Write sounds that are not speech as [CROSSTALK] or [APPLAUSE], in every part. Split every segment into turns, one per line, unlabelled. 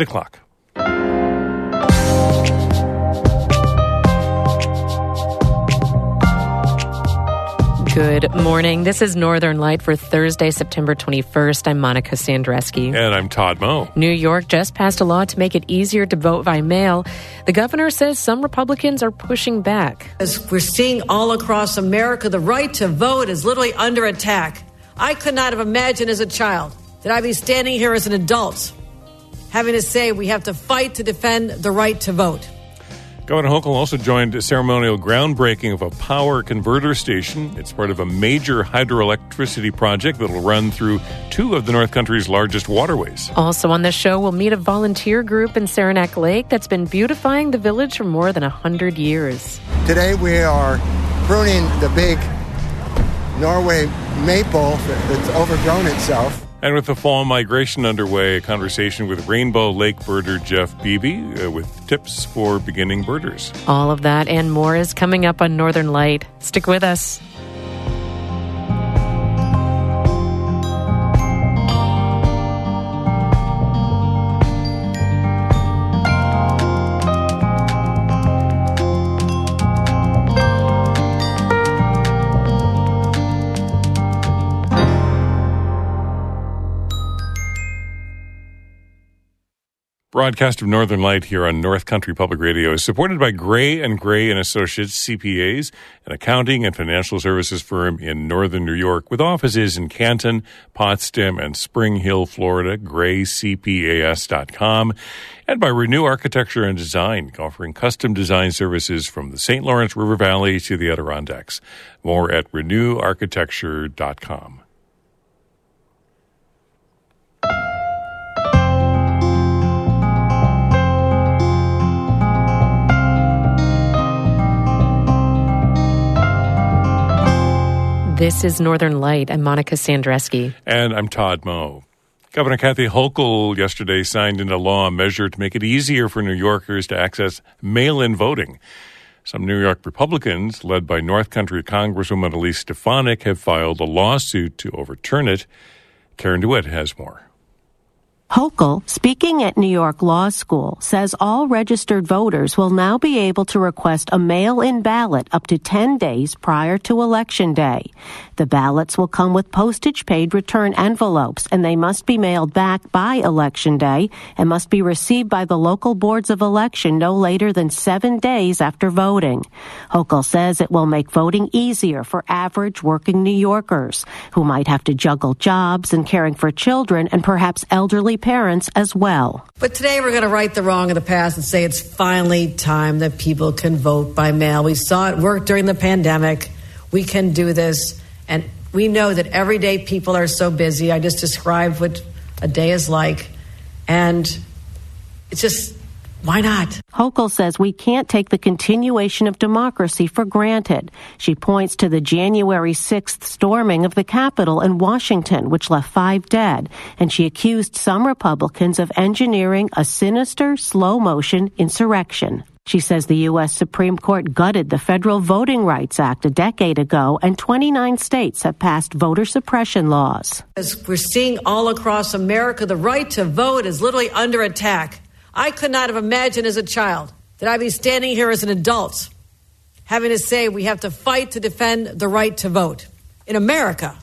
o'clock.
Good morning. This is Northern Light for Thursday, September 21st. I'm Monica Sandreczki.
And I'm Todd Moe.
New York just passed a law to make it easier to vote by mail. The governor says some Republicans are pushing back.
As we're seeing all across America, the right to vote is literally under attack. I could not have imagined as a child that I'd be standing here as an adult having to say we have to fight to defend the right to vote.
Governor Hochul also joined a ceremonial groundbreaking of a power converter station. It's part of a major hydroelectricity project that will run through two of the North Country's largest waterways.
Also on the show, we'll meet a volunteer group in Saranac Lake that's been beautifying the village for more than 100 years.
Today we are pruning the big Norway maple that's overgrown itself.
And with the fall migration underway, a conversation with Rainbow Lake birder Jeff Beebe uh, with tips for beginning birders.
All of that and more is coming up on Northern Light. Stick with us.
Broadcast of Northern Light here on North Country Public Radio is supported by Gray and Gray and Associates CPAs, an accounting and financial services firm in northern New York with offices in Canton, Potsdam, and Spring Hill, Florida. GrayCPAS.com, and by Renew Architecture and Design, offering custom design services from the St. Lawrence River Valley to the Adirondacks. More at RenewArchitecture.com.
This is Northern Light. I'm Monica Sandreczki.
And I'm Todd Moe. Governor Kathy Hochul yesterday signed into law a measure to make it easier for New Yorkers to access mail in voting. Some New York Republicans, led by North Country Congresswoman Elise Stefanik, have filed a lawsuit to overturn it. Karen DeWitt has more.
Hochul, speaking at New York Law School, says all registered voters will now be able to request a mail-in ballot up to 10 days prior to Election Day. The ballots will come with postage-paid return envelopes, and they must be mailed back by Election Day and must be received by the local boards of election no later than seven days after voting. Hochul says it will make voting easier for average working New Yorkers who might have to juggle jobs and caring for children and perhaps elderly parents as well.
But today we're going to right the wrong of the past and say it's finally time that people can vote by mail. We saw it work during the pandemic. We can do this. And we know that everyday people are so busy. I just described what a day is like. And it's just why not?
Hochul says we can't take the continuation of democracy for granted. She points to the January 6th storming of the Capitol in Washington, which left five dead, and she accused some Republicans of engineering a sinister, slow motion insurrection. She says the U.S. Supreme Court gutted the Federal Voting Rights Act a decade ago, and 29 states have passed voter suppression laws.
As we're seeing all across America, the right to vote is literally under attack. I could not have imagined as a child that I'd be standing here as an adult having to say we have to fight to defend the right to vote in America.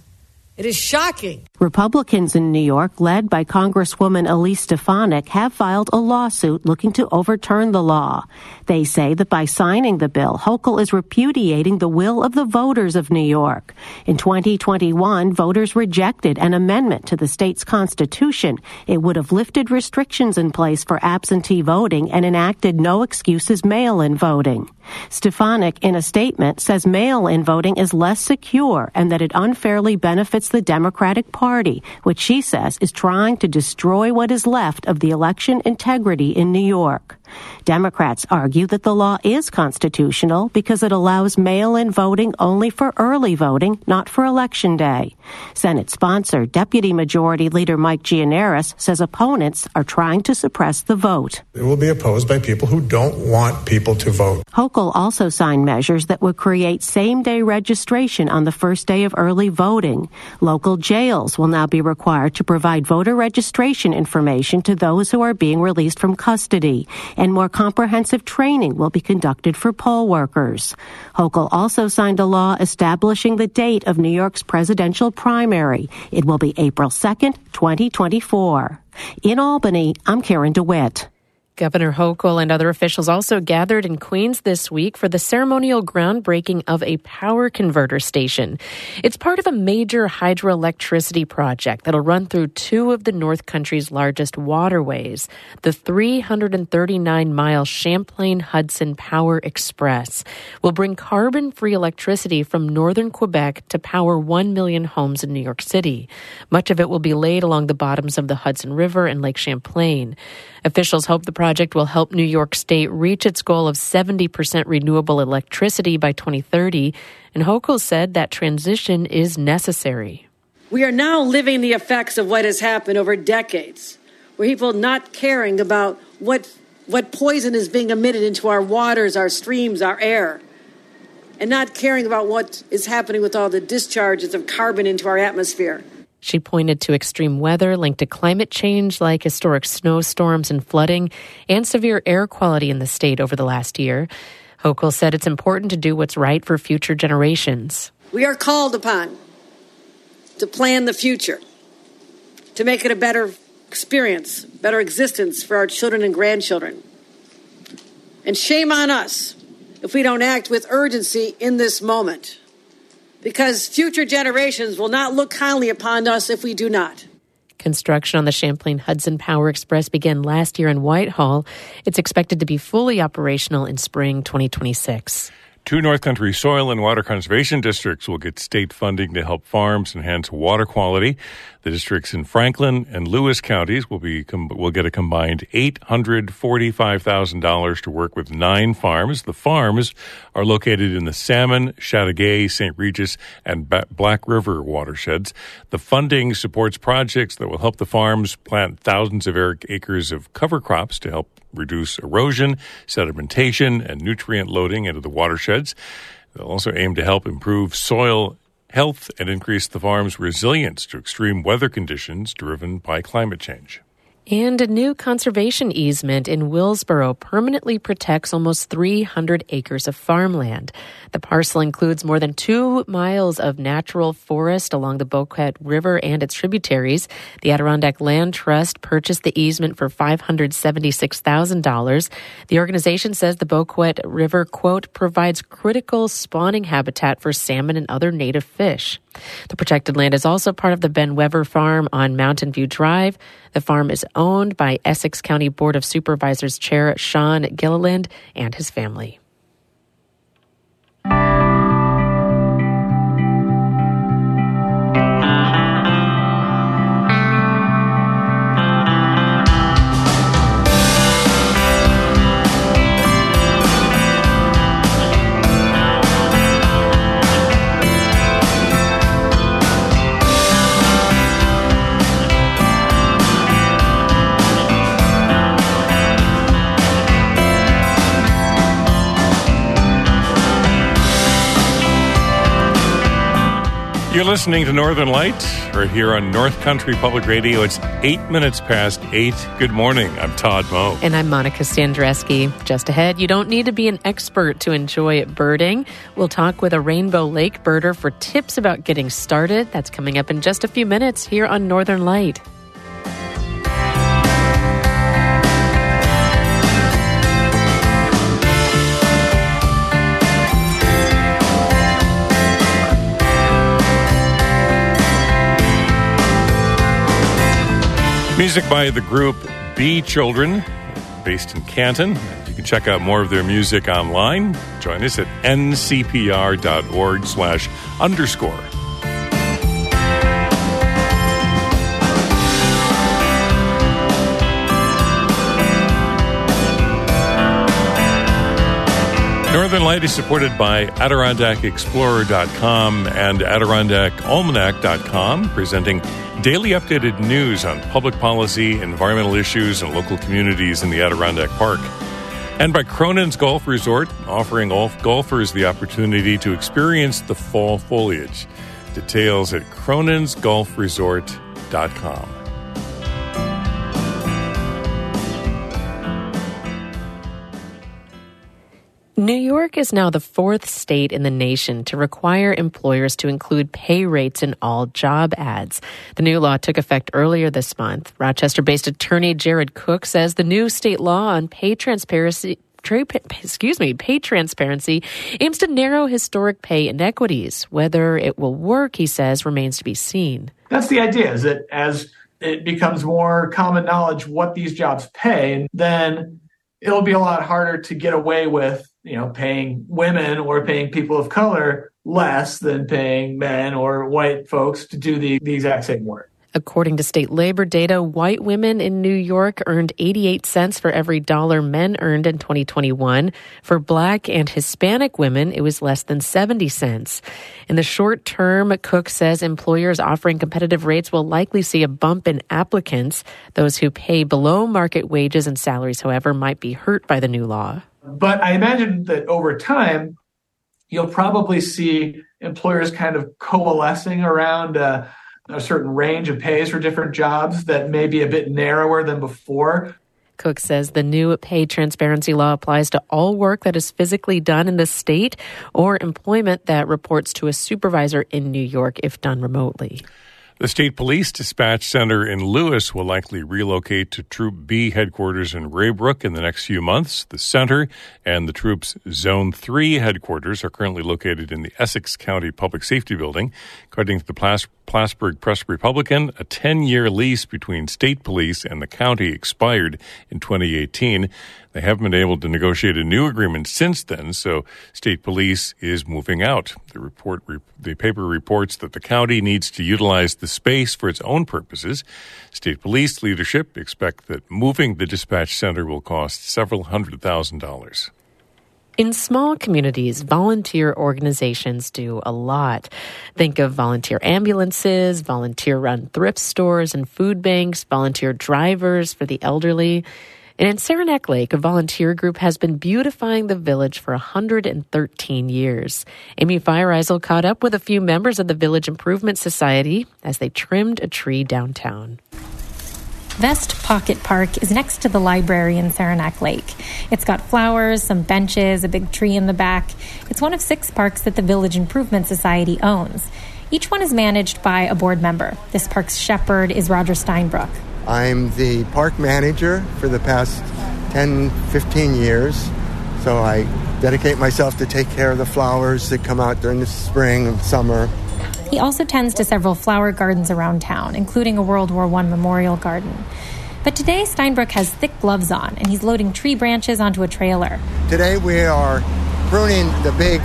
It is shocking.
Republicans in New York, led by Congresswoman Elise Stefanik, have filed a lawsuit looking to overturn the law. They say that by signing the bill, Hochul is repudiating the will of the voters of New York. In 2021, voters rejected an amendment to the state's constitution. It would have lifted restrictions in place for absentee voting and enacted no excuses mail-in voting. Stefanik, in a statement, says mail-in voting is less secure and that it unfairly benefits the Democratic Party, which she says is trying to destroy what is left of the election integrity in New York. Democrats argue that the law is constitutional because it allows mail-in voting only for early voting, not for election day. Senate sponsor Deputy Majority Leader Mike Gianaris says opponents are trying to suppress the vote.
It will be opposed by people who don't want people to vote.
Hochul also signed measures that would create same-day registration on the first day of early voting. Local jails will now be required to provide voter registration information to those who are being released from custody, and more comprehensive training will be conducted for poll workers. Hochul also signed a law establishing the date of New York's presidential primary. It will be April 2nd, 2024. In Albany, I'm Karen DeWitt.
Governor Hochul and other officials also gathered in Queens this week for the ceremonial groundbreaking of a power converter station. It's part of a major hydroelectricity project that'll run through two of the North Country's largest waterways, the 339 mile Champlain Hudson Power Express. Will bring carbon free electricity from northern Quebec to power 1 million homes in New York City. Much of it will be laid along the bottoms of the Hudson River and Lake Champlain. Officials hope the project will help New York State reach its goal of 70% renewable electricity by 2030, and Hochul said that transition is necessary.
We are now living the effects of what has happened over decades, where people not caring about what, what poison is being emitted into our waters, our streams, our air, and not caring about what is happening with all the discharges of carbon into our atmosphere.
She pointed to extreme weather linked to climate change, like historic snowstorms and flooding, and severe air quality in the state over the last year. Hochul said it's important to do what's right for future generations.
We are called upon to plan the future, to make it a better experience, better existence for our children and grandchildren. And shame on us if we don't act with urgency in this moment because future generations will not look kindly upon us if we do not.
Construction on the Champlain Hudson Power Express began last year in Whitehall. It's expected to be fully operational in spring 2026.
Two North Country soil and water conservation districts will get state funding to help farms enhance water quality. The districts in Franklin and Lewis counties will be will get a combined eight hundred forty five thousand dollars to work with nine farms. The farms are located in the Salmon, Chateauguay, St. Regis, and Black River watersheds. The funding supports projects that will help the farms plant thousands of acres of cover crops to help reduce erosion, sedimentation, and nutrient loading into the watersheds. They'll also aim to help improve soil health and increase the farm's resilience to extreme weather conditions driven by climate change.
And a new conservation easement in Willsboro permanently protects almost 300 acres of farmland. The parcel includes more than two miles of natural forest along the Boquet River and its tributaries. The Adirondack Land Trust purchased the easement for $576,000. The organization says the Boquet River, quote, provides critical spawning habitat for salmon and other native fish. The protected land is also part of the Ben Weber Farm on Mountain View Drive. The farm is owned by Essex County Board of Supervisors Chair Shaun Gillilland and his family.
You're listening to Northern Lights right here on North Country Public Radio. It's eight minutes past eight. Good morning. I'm Todd Moe.
And I'm Monica Sandreczki. Just ahead, you don't need to be an expert to enjoy birding. We'll talk with a Rainbow Lake birder for tips about getting started. That's coming up in just a few minutes here on Northern Light.
Music by the group Bee Children, based in Canton. You can check out more of their music online. Join us at ncpr.org slash underscore. Northern Light is supported by AdirondackExplorer.com and AdirondackAlmanac.com, presenting daily updated news on public policy, environmental issues, and local communities in the Adirondack Park. And by Cronin's Golf Resort, offering golfers the opportunity to experience the fall foliage. Details at Cronin'sGolfResort.com.
New York is now the fourth state in the nation to require employers to include pay rates in all job ads. The new law took effect earlier this month. Rochester based attorney Jared Cook says the new state law on pay transparency excuse me, pay transparency aims to narrow historic pay inequities. Whether it will work, he says, remains to be seen.
That's the idea, is that as it becomes more common knowledge what these jobs pay, then it'll be a lot harder to get away with you know, paying women or paying people of color less than paying men or white folks to do the, the exact same work.
According to state labor data, white women in New York earned 88 cents for every dollar men earned in 2021. For black and Hispanic women, it was less than 70 cents. In the short term, Cook says employers offering competitive rates will likely see a bump in applicants. Those who pay below market wages and salaries, however, might be hurt by the new law.
But I imagine that over time, you'll probably see employers kind of coalescing around a, a certain range of pays for different jobs that may be a bit narrower than before.
Cook says the new pay transparency law applies to all work that is physically done in the state or employment that reports to a supervisor in New York if done remotely.
The State Police Dispatch Center in Lewis will likely relocate to Troop B headquarters in Raybrook in the next few months. The center and the troop's Zone 3 headquarters are currently located in the Essex County Public Safety Building. According to the Plas- Press Republican, a 10 year lease between state police and the county expired in 2018. They haven't been able to negotiate a new agreement since then, so state police is moving out. The report, the paper reports that the county needs to utilize the space for its own purposes. State police leadership expect that moving the dispatch center will cost several hundred thousand dollars.
In small communities, volunteer organizations do a lot. Think of volunteer ambulances, volunteer run thrift stores and food banks, volunteer drivers for the elderly. And in Saranac Lake, a volunteer group has been beautifying the village for 113 years. Amy Feiereisel caught up with a few members of the Village Improvement Society as they trimmed a tree downtown.
Vest Pocket Park is next to the library in Saranac Lake. It's got flowers, some benches, a big tree in the back. It's one of six parks that the Village Improvement Society owns. Each one is managed by a board member. This park's shepherd is Roger Steinbrook.
I'm the park manager for the past 10, 15 years. So I dedicate myself to take care of the flowers that come out during the spring and summer.
He also tends to several flower gardens around town, including a World War I memorial garden. But today, Steinbrook has thick gloves on and he's loading tree branches onto a trailer.
Today, we are pruning the big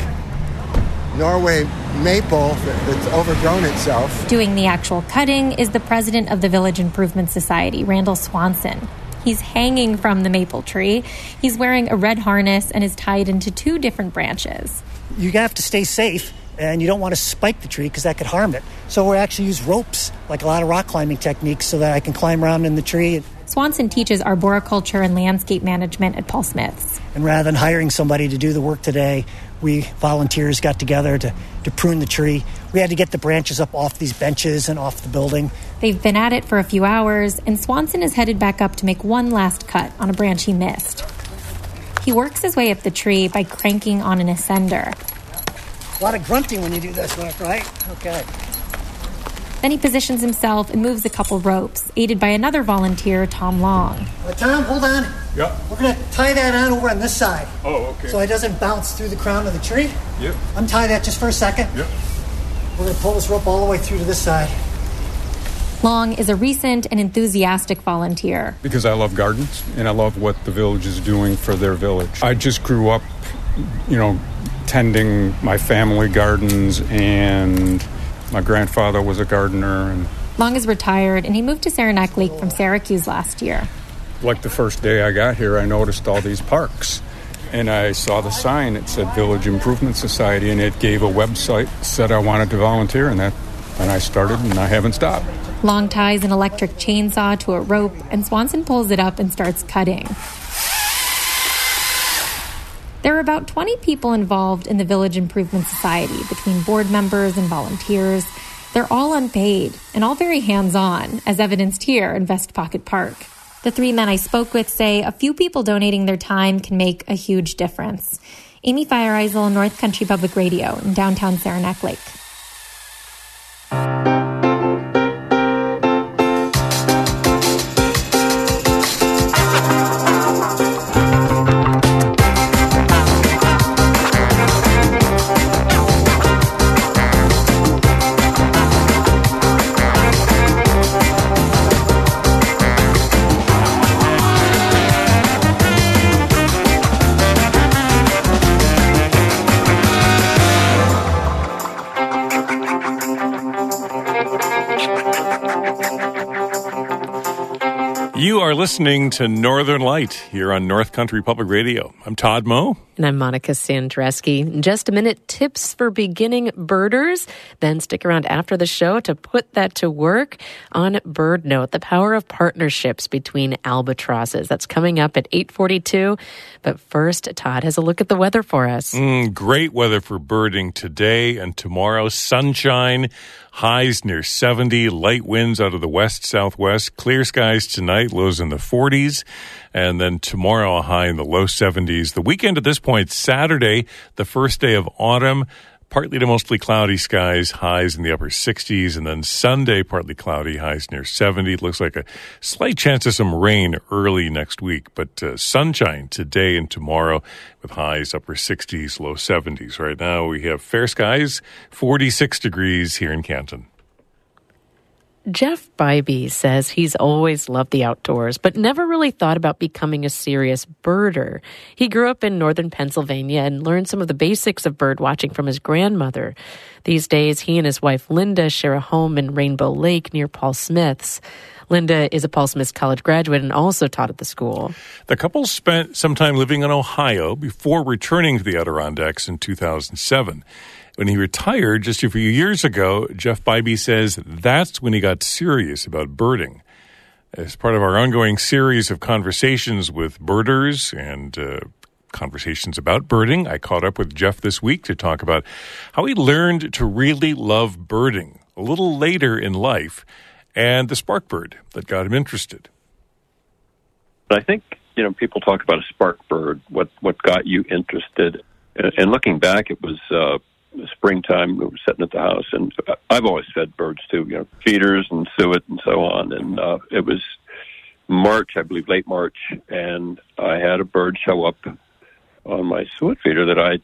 Norway maple that's overgrown itself.
Doing the actual cutting is the president of the Village Improvement Society, Randall Swanson. He's hanging from the maple tree. He's wearing a red harness and is tied into two different branches.
You have to stay safe and you don't want to spike the tree because that could harm it. So we actually use ropes, like a lot of rock climbing techniques, so that I can climb around in the tree.
Swanson teaches arboriculture and landscape management at Paul Smith's.
And rather than hiring somebody to do the work today, we volunteers got together to, to prune the tree. We had to get the branches up off these benches and off the building.
They've been at it for a few hours, and Swanson is headed back up to make one last cut on a branch he missed. He works his way up the tree by cranking on an ascender.
A lot of grunting when you do this work, right? Okay.
Then he positions himself and moves a couple ropes, aided by another volunteer, Tom Long.
Uh, Tom, hold on.
Yeah.
We're going to tie that on over on this side.
Oh, okay.
So it doesn't bounce through the crown of the tree.
Yep.
Untie that just for a second.
Yep.
We're going to pull this rope all the way through to this side.
Long is a recent and enthusiastic volunteer.
Because I love gardens and I love what the village is doing for their village. I just grew up, you know, tending my family gardens and my grandfather was a gardener and
Long is retired and he moved to Saranac Lake from Syracuse last year.
Like the first day I got here, I noticed all these parks. and I saw the sign. It said Village Improvement Society, and it gave a website. Said I wanted to volunteer, and that, and I started, and I haven't stopped.
Long ties an electric chainsaw to a rope, and Swanson pulls it up and starts cutting. There are about 20 people involved in the Village Improvement Society, between board members and volunteers. They're all unpaid and all very hands on, as evidenced here in Vest Pocket Park. The three men I spoke with say a few people donating their time can make a huge difference. Amy Feiereisel, North Country Public Radio in downtown Saranac Lake.
Listening to Northern Light here on North Country Public Radio. I'm Todd Moe.
And I'm Monica Sandreczki. In just a minute, tips for beginning birders. Then stick around after the show to put that to work on Bird Note, the power of partnerships between albatrosses. That's coming up at 842. But first, Todd has a look at the weather for us.
Mm, great weather for birding today and tomorrow. Sunshine, highs near 70, light winds out of the west southwest, clear skies tonight, lows in the 40s, and then tomorrow a high in the low 70s. The weekend at this point, Saturday, the first day of autumn. Partly to mostly cloudy skies, highs in the upper 60s, and then Sunday, partly cloudy, highs near 70. It looks like a slight chance of some rain early next week, but uh, sunshine today and tomorrow with highs upper 60s, low 70s. Right now we have fair skies, 46 degrees here in Canton.
Jeff Bybee says he's always loved the outdoors, but never really thought about becoming a serious birder. He grew up in northern Pennsylvania and learned some of the basics of bird watching from his grandmother. These days, he and his wife Linda share a home in Rainbow Lake near Paul Smith's. Linda is a Paul Smith's college graduate and also taught at the school.
The couple spent some time living in Ohio before returning to the Adirondacks in 2007. When he retired just a few years ago, Jeff Bybee says that's when he got serious about birding. As part of our ongoing series of conversations with birders and uh, conversations about birding, I caught up with Jeff this week to talk about how he learned to really love birding a little later in life and the spark bird that got him interested.
I think you know people talk about a spark bird. What what got you interested? And looking back, it was uh, springtime. We were sitting at the house, and I've always fed birds too. You know, feeders and suet and so on. And uh, it was March, I believe, late March, and I had a bird show up on my suet feeder that I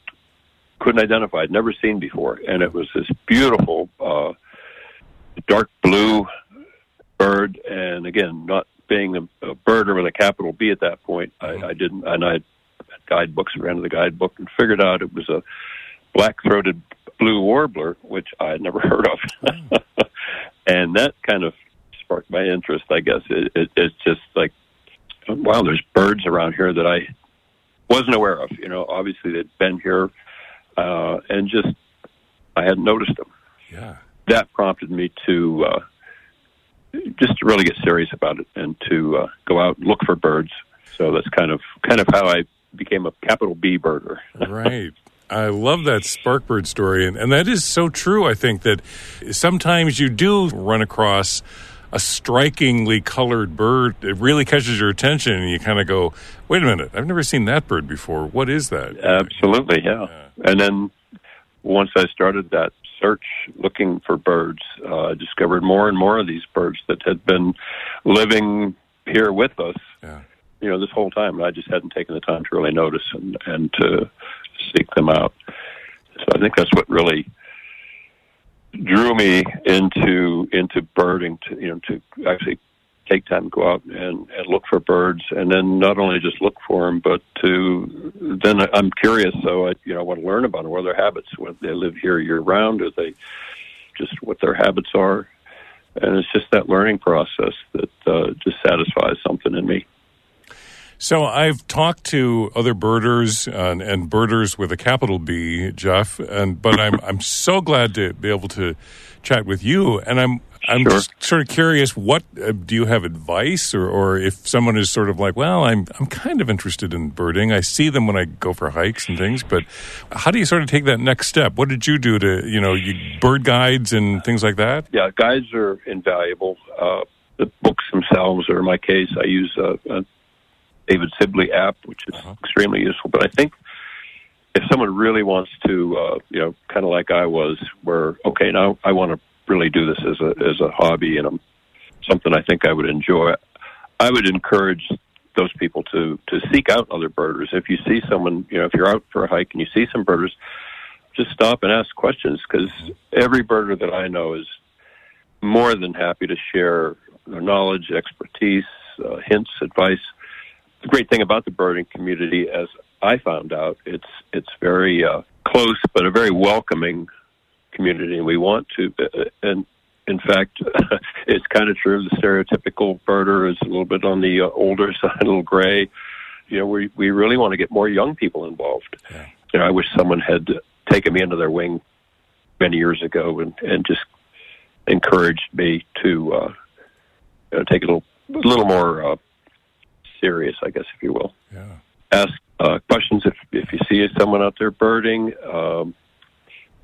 couldn't identify. I'd never seen before, and it was this beautiful uh, dark blue bird. And again, not being a, a birder with a capital B at that point, I, I didn't, and I had guidebooks ran to the guidebook and figured out it was a black-throated blue warbler, which I had never [LAUGHS] heard of, and that kind of sparked my interest. I guess it, it, it's just like, wow, there's birds around here that I wasn't aware of. You know, obviously they'd been here, uh, and just I hadn't noticed them.
Yeah,
that prompted me to uh, just to really get serious about it and to uh, go out and look for birds. So that's kind of kind of how I became a capital B birder. [LAUGHS]
right. I love that Sparkbird story. And, and that is so true, I think, that sometimes you do run across a strikingly colored bird. It really catches your attention, and you kind of go, wait a minute, I've never seen that bird before. What is that?
Absolutely, yeah. yeah. And then once I started that search looking for birds, uh, I discovered more and more of these birds that had been living here with us.
Yeah.
You know, this whole time, and I just hadn't taken the time to really notice and and to seek them out. So I think that's what really drew me into into birding to you know to actually take time go out and, and look for birds and then not only just look for them but to then I'm curious so I you know I want to learn about them what are their habits whether they live here year round or they just what their habits are and it's just that learning process that uh, just satisfies something in me
So I've talked to other birders and, and birders with a capital B, Jeff, and but I'm I'm so glad to be able to chat with you, and I'm I'm
Sure.
just sort of curious. What uh, do you have advice, or, or if someone is sort of like, well, I'm I'm kind of interested in birding. I see them when I go for hikes and things, but how do you sort of take that next step? What did you do to you know you, bird guides and things like that?
Yeah, guides are invaluable. Uh, the books themselves, or in my case, I use a, a David Sibley app, which is extremely useful. But I think if someone really wants to, uh, you know, kind of like I was, where okay, now I want to really do this as a as a hobby and um, something I think I would enjoy, I would encourage those people to to seek out other birders. If you see someone, you know, if you're out for a hike and you see some birders, just stop and ask questions because every birder that I know is more than happy to share their knowledge, expertise, uh, hints, advice. The great thing about the birding community, as I found out, it's it's very uh, close but a very welcoming community, and we want to. Uh, and in fact, [LAUGHS] it's kind of true. The stereotypical birder is a little bit on the uh, older [LAUGHS] side, a little gray. You know, we we really want to get more young people involved. You know, I wish someone had taken me under their wing many years ago and and just encouraged me to uh, you know, take a little, a little more uh, serious, I guess, if you will.
Yeah.
Ask uh, questions if if you see someone out there birding. Um,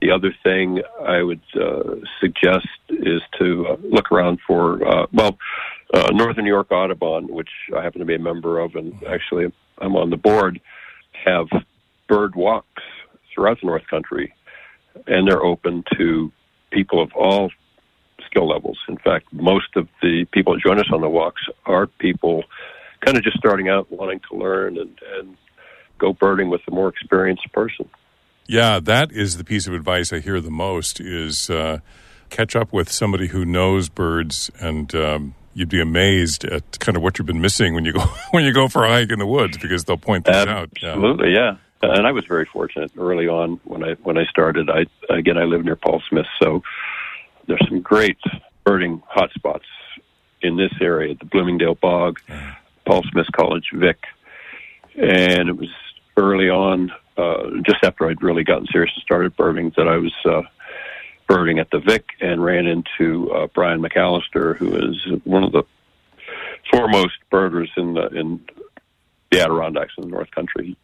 the other thing I would uh, suggest is to uh, look around for uh, well, uh, Northern New York Audubon, which I happen to be a member of, and actually I'm on the board, have bird walks throughout the North Country, and they're open to people of all skill levels. In fact, most of the people that join us on the walks are people kind of just starting out, wanting to learn and, and go birding with a more experienced person.
Yeah, that is the piece of advice I hear the most is uh, catch up with somebody who knows birds and um, you'd be amazed at kind of what you've been missing when you go [LAUGHS] when you go for a hike in the woods because they'll point things out. Yeah.
Absolutely, yeah. And I was very fortunate early on when I when I started. I again I live near Paul Smith, so there's some great birding hotspots in this area, the Bloomingdale Bog, Paul Smith College, Vic, and it was early on, uh, just after I'd really gotten serious and started birding, that I was uh, birding at the Vic and ran into uh, Brian McAllister, who is one of the foremost birders in the in the Adirondacks in the North Country.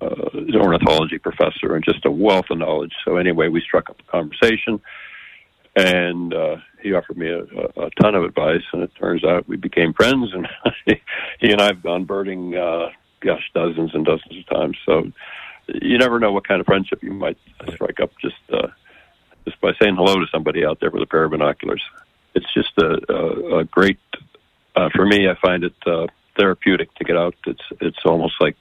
Uh, an ornithology professor and just a wealth of knowledge. So anyway, we struck up a conversation, and uh, he offered me a, a, a ton of advice. And it turns out we became friends, and [LAUGHS] he and I have gone birding, uh, gosh, dozens and dozens of times. So you never know what kind of friendship you might strike up just uh, just by saying hello to somebody out there with a pair of binoculars. It's just a, a, a great uh, for me. I find it uh, therapeutic to get out. It's it's almost like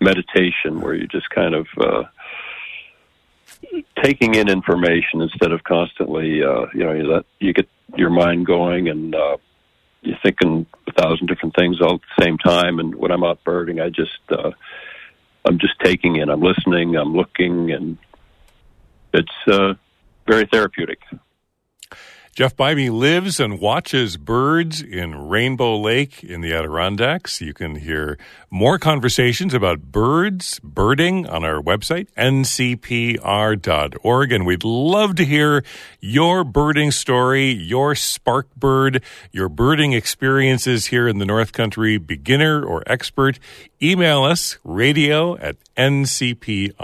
meditation where you just kind of uh, taking in information instead of constantly, uh, you know, you let you get your mind going and uh, you're thinking a thousand different things all at the same time. And when I'm out birding, I just uh, I'm just taking in. I'm listening. I'm looking, and it's uh, very therapeutic.
Jeff Bybee lives and watches birds in Rainbow Lake in the Adirondacks. You can hear more conversations about birds, birding on our website, ncpr.org. And we'd love to hear your birding story, your spark bird, your birding experiences here in the North Country, beginner or expert. Email us radio at ncpr.org.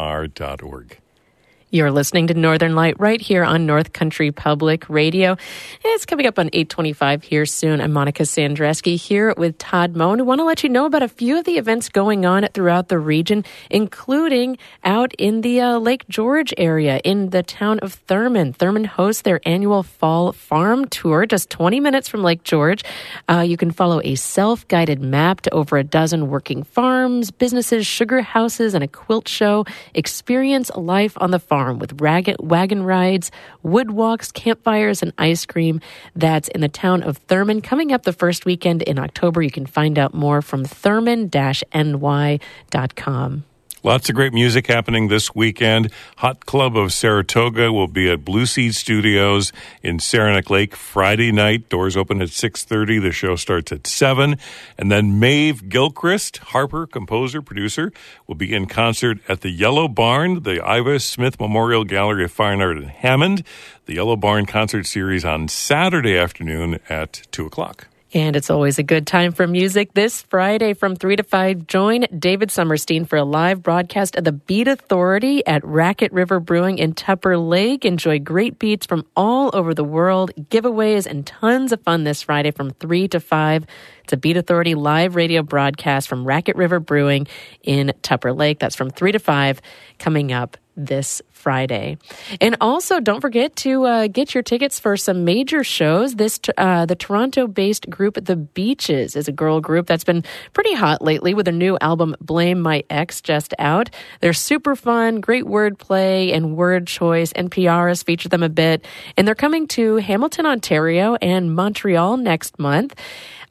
You're listening to Northern Light right here on North Country Public Radio. It's coming up on 825 here soon. I'm Monica Sandreczki here with Todd Moen. I want to let you know about a few of the events going on throughout the region, including out in the uh, Lake George area in the town of Thurman. Thurman hosts their annual fall farm tour just 20 minutes from Lake George. Uh, you can follow a self-guided map to over a dozen working farms, businesses, sugar houses, and a quilt show. Experience life on the farm with rag- wagon rides, wood walks, campfires, and ice cream. That's in the town of Thurman. Coming up the first weekend in October, you can find out more from thurman-ny.com.
Lots of great music happening this weekend. Hot Club of Saratoga will be at BluSeed Studios in Saranac Lake Friday night. Doors open at 6.30. The show starts at 7. And then Maeve Gilchrist, harper, composer, producer, will be in concert at the Yellow Barn, the Iva Smith Memorial Gallery of Fine Art in Hammond. The Yellow Barn concert series on Saturday afternoon at 2 o'clock.
And it's always a good time for music. This Friday from 3 to 5, join David Sommerstein for a live broadcast of the Beat Authority at Raquette River Brewing in Tupper Lake. Enjoy great beats from all over the world, giveaways, and tons of fun this Friday from 3 to 5. It's a Beat Authority live radio broadcast from Raquette River Brewing in Tupper Lake. That's from 3 to 5 coming up this Friday. And also, don't forget to uh, get your tickets for some major shows. This uh, the Toronto-based group The Beaches is a girl group that's been pretty hot lately with a new album Blame My Ex just out. They're super fun, great wordplay and word choice. NPR has featured them a bit, and they're coming to Hamilton, Ontario, and Montreal next month.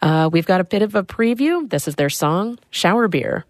Uh, we've got a bit of a preview. This is their song, Shower Beer.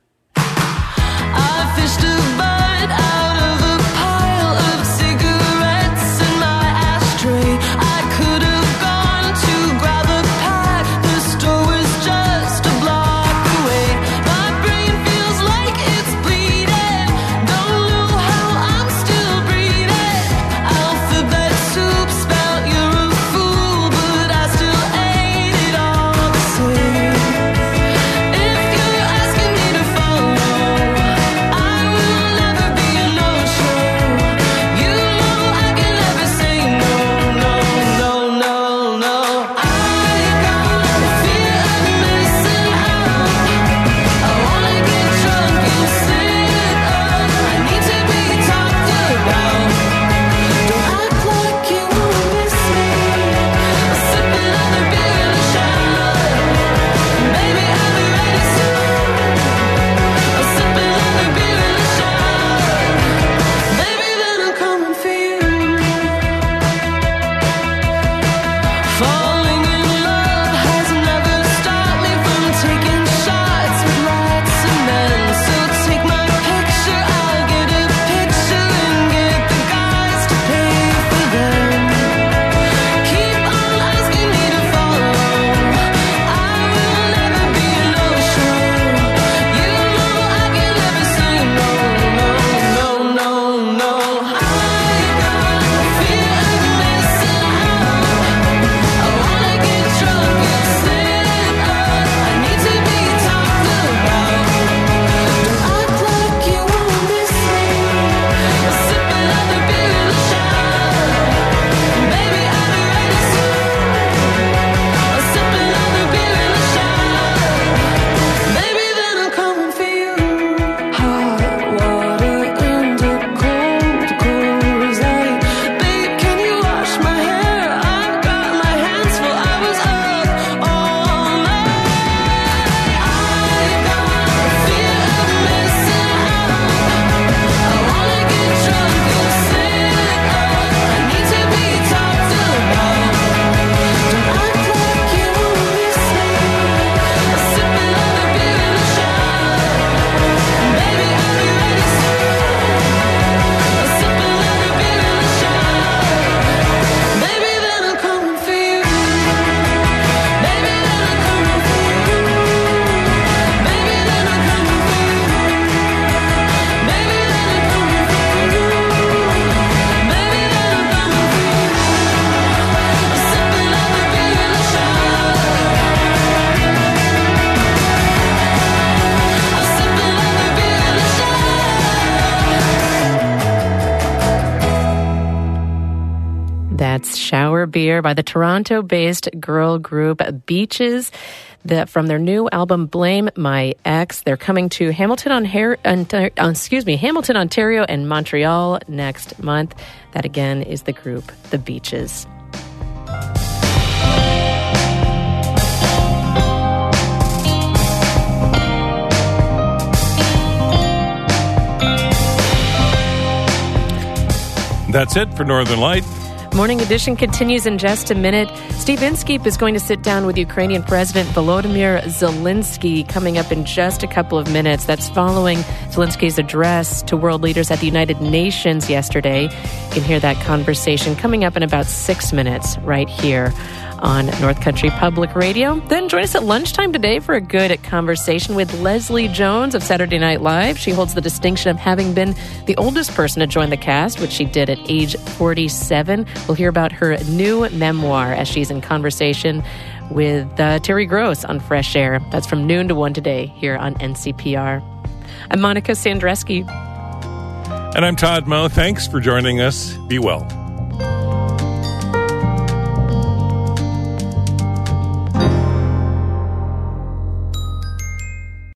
By the Toronto based girl group Beaches. The, from their new album Blame My Ex. They're coming to Hamilton, Ontario, uh, excuse me, Hamilton, Ontario, and Montreal next month. That again is the group The Beaches.
That's it for Northern Light.
Morning Edition continues in just a minute. Steve Inskeep is going to sit down with Ukrainian President Volodymyr Zelensky coming up in just a couple of minutes. That's following Zelensky's address to world leaders at the United Nations yesterday. You can hear that conversation coming up in about six minutes right here on North Country Public Radio. Then join us at lunchtime today for a good conversation with Leslie Jones of Saturday Night Live. She holds the distinction of having been the oldest person to join the cast, which she did at age 47. We'll hear about her new memoir as she's in conversation with uh, Terry Gross on Fresh Air. That's from noon to 1 today here on NCPR. I'm Monica Sandreczki.
And I'm Todd Moe. Thanks for joining us. Be well.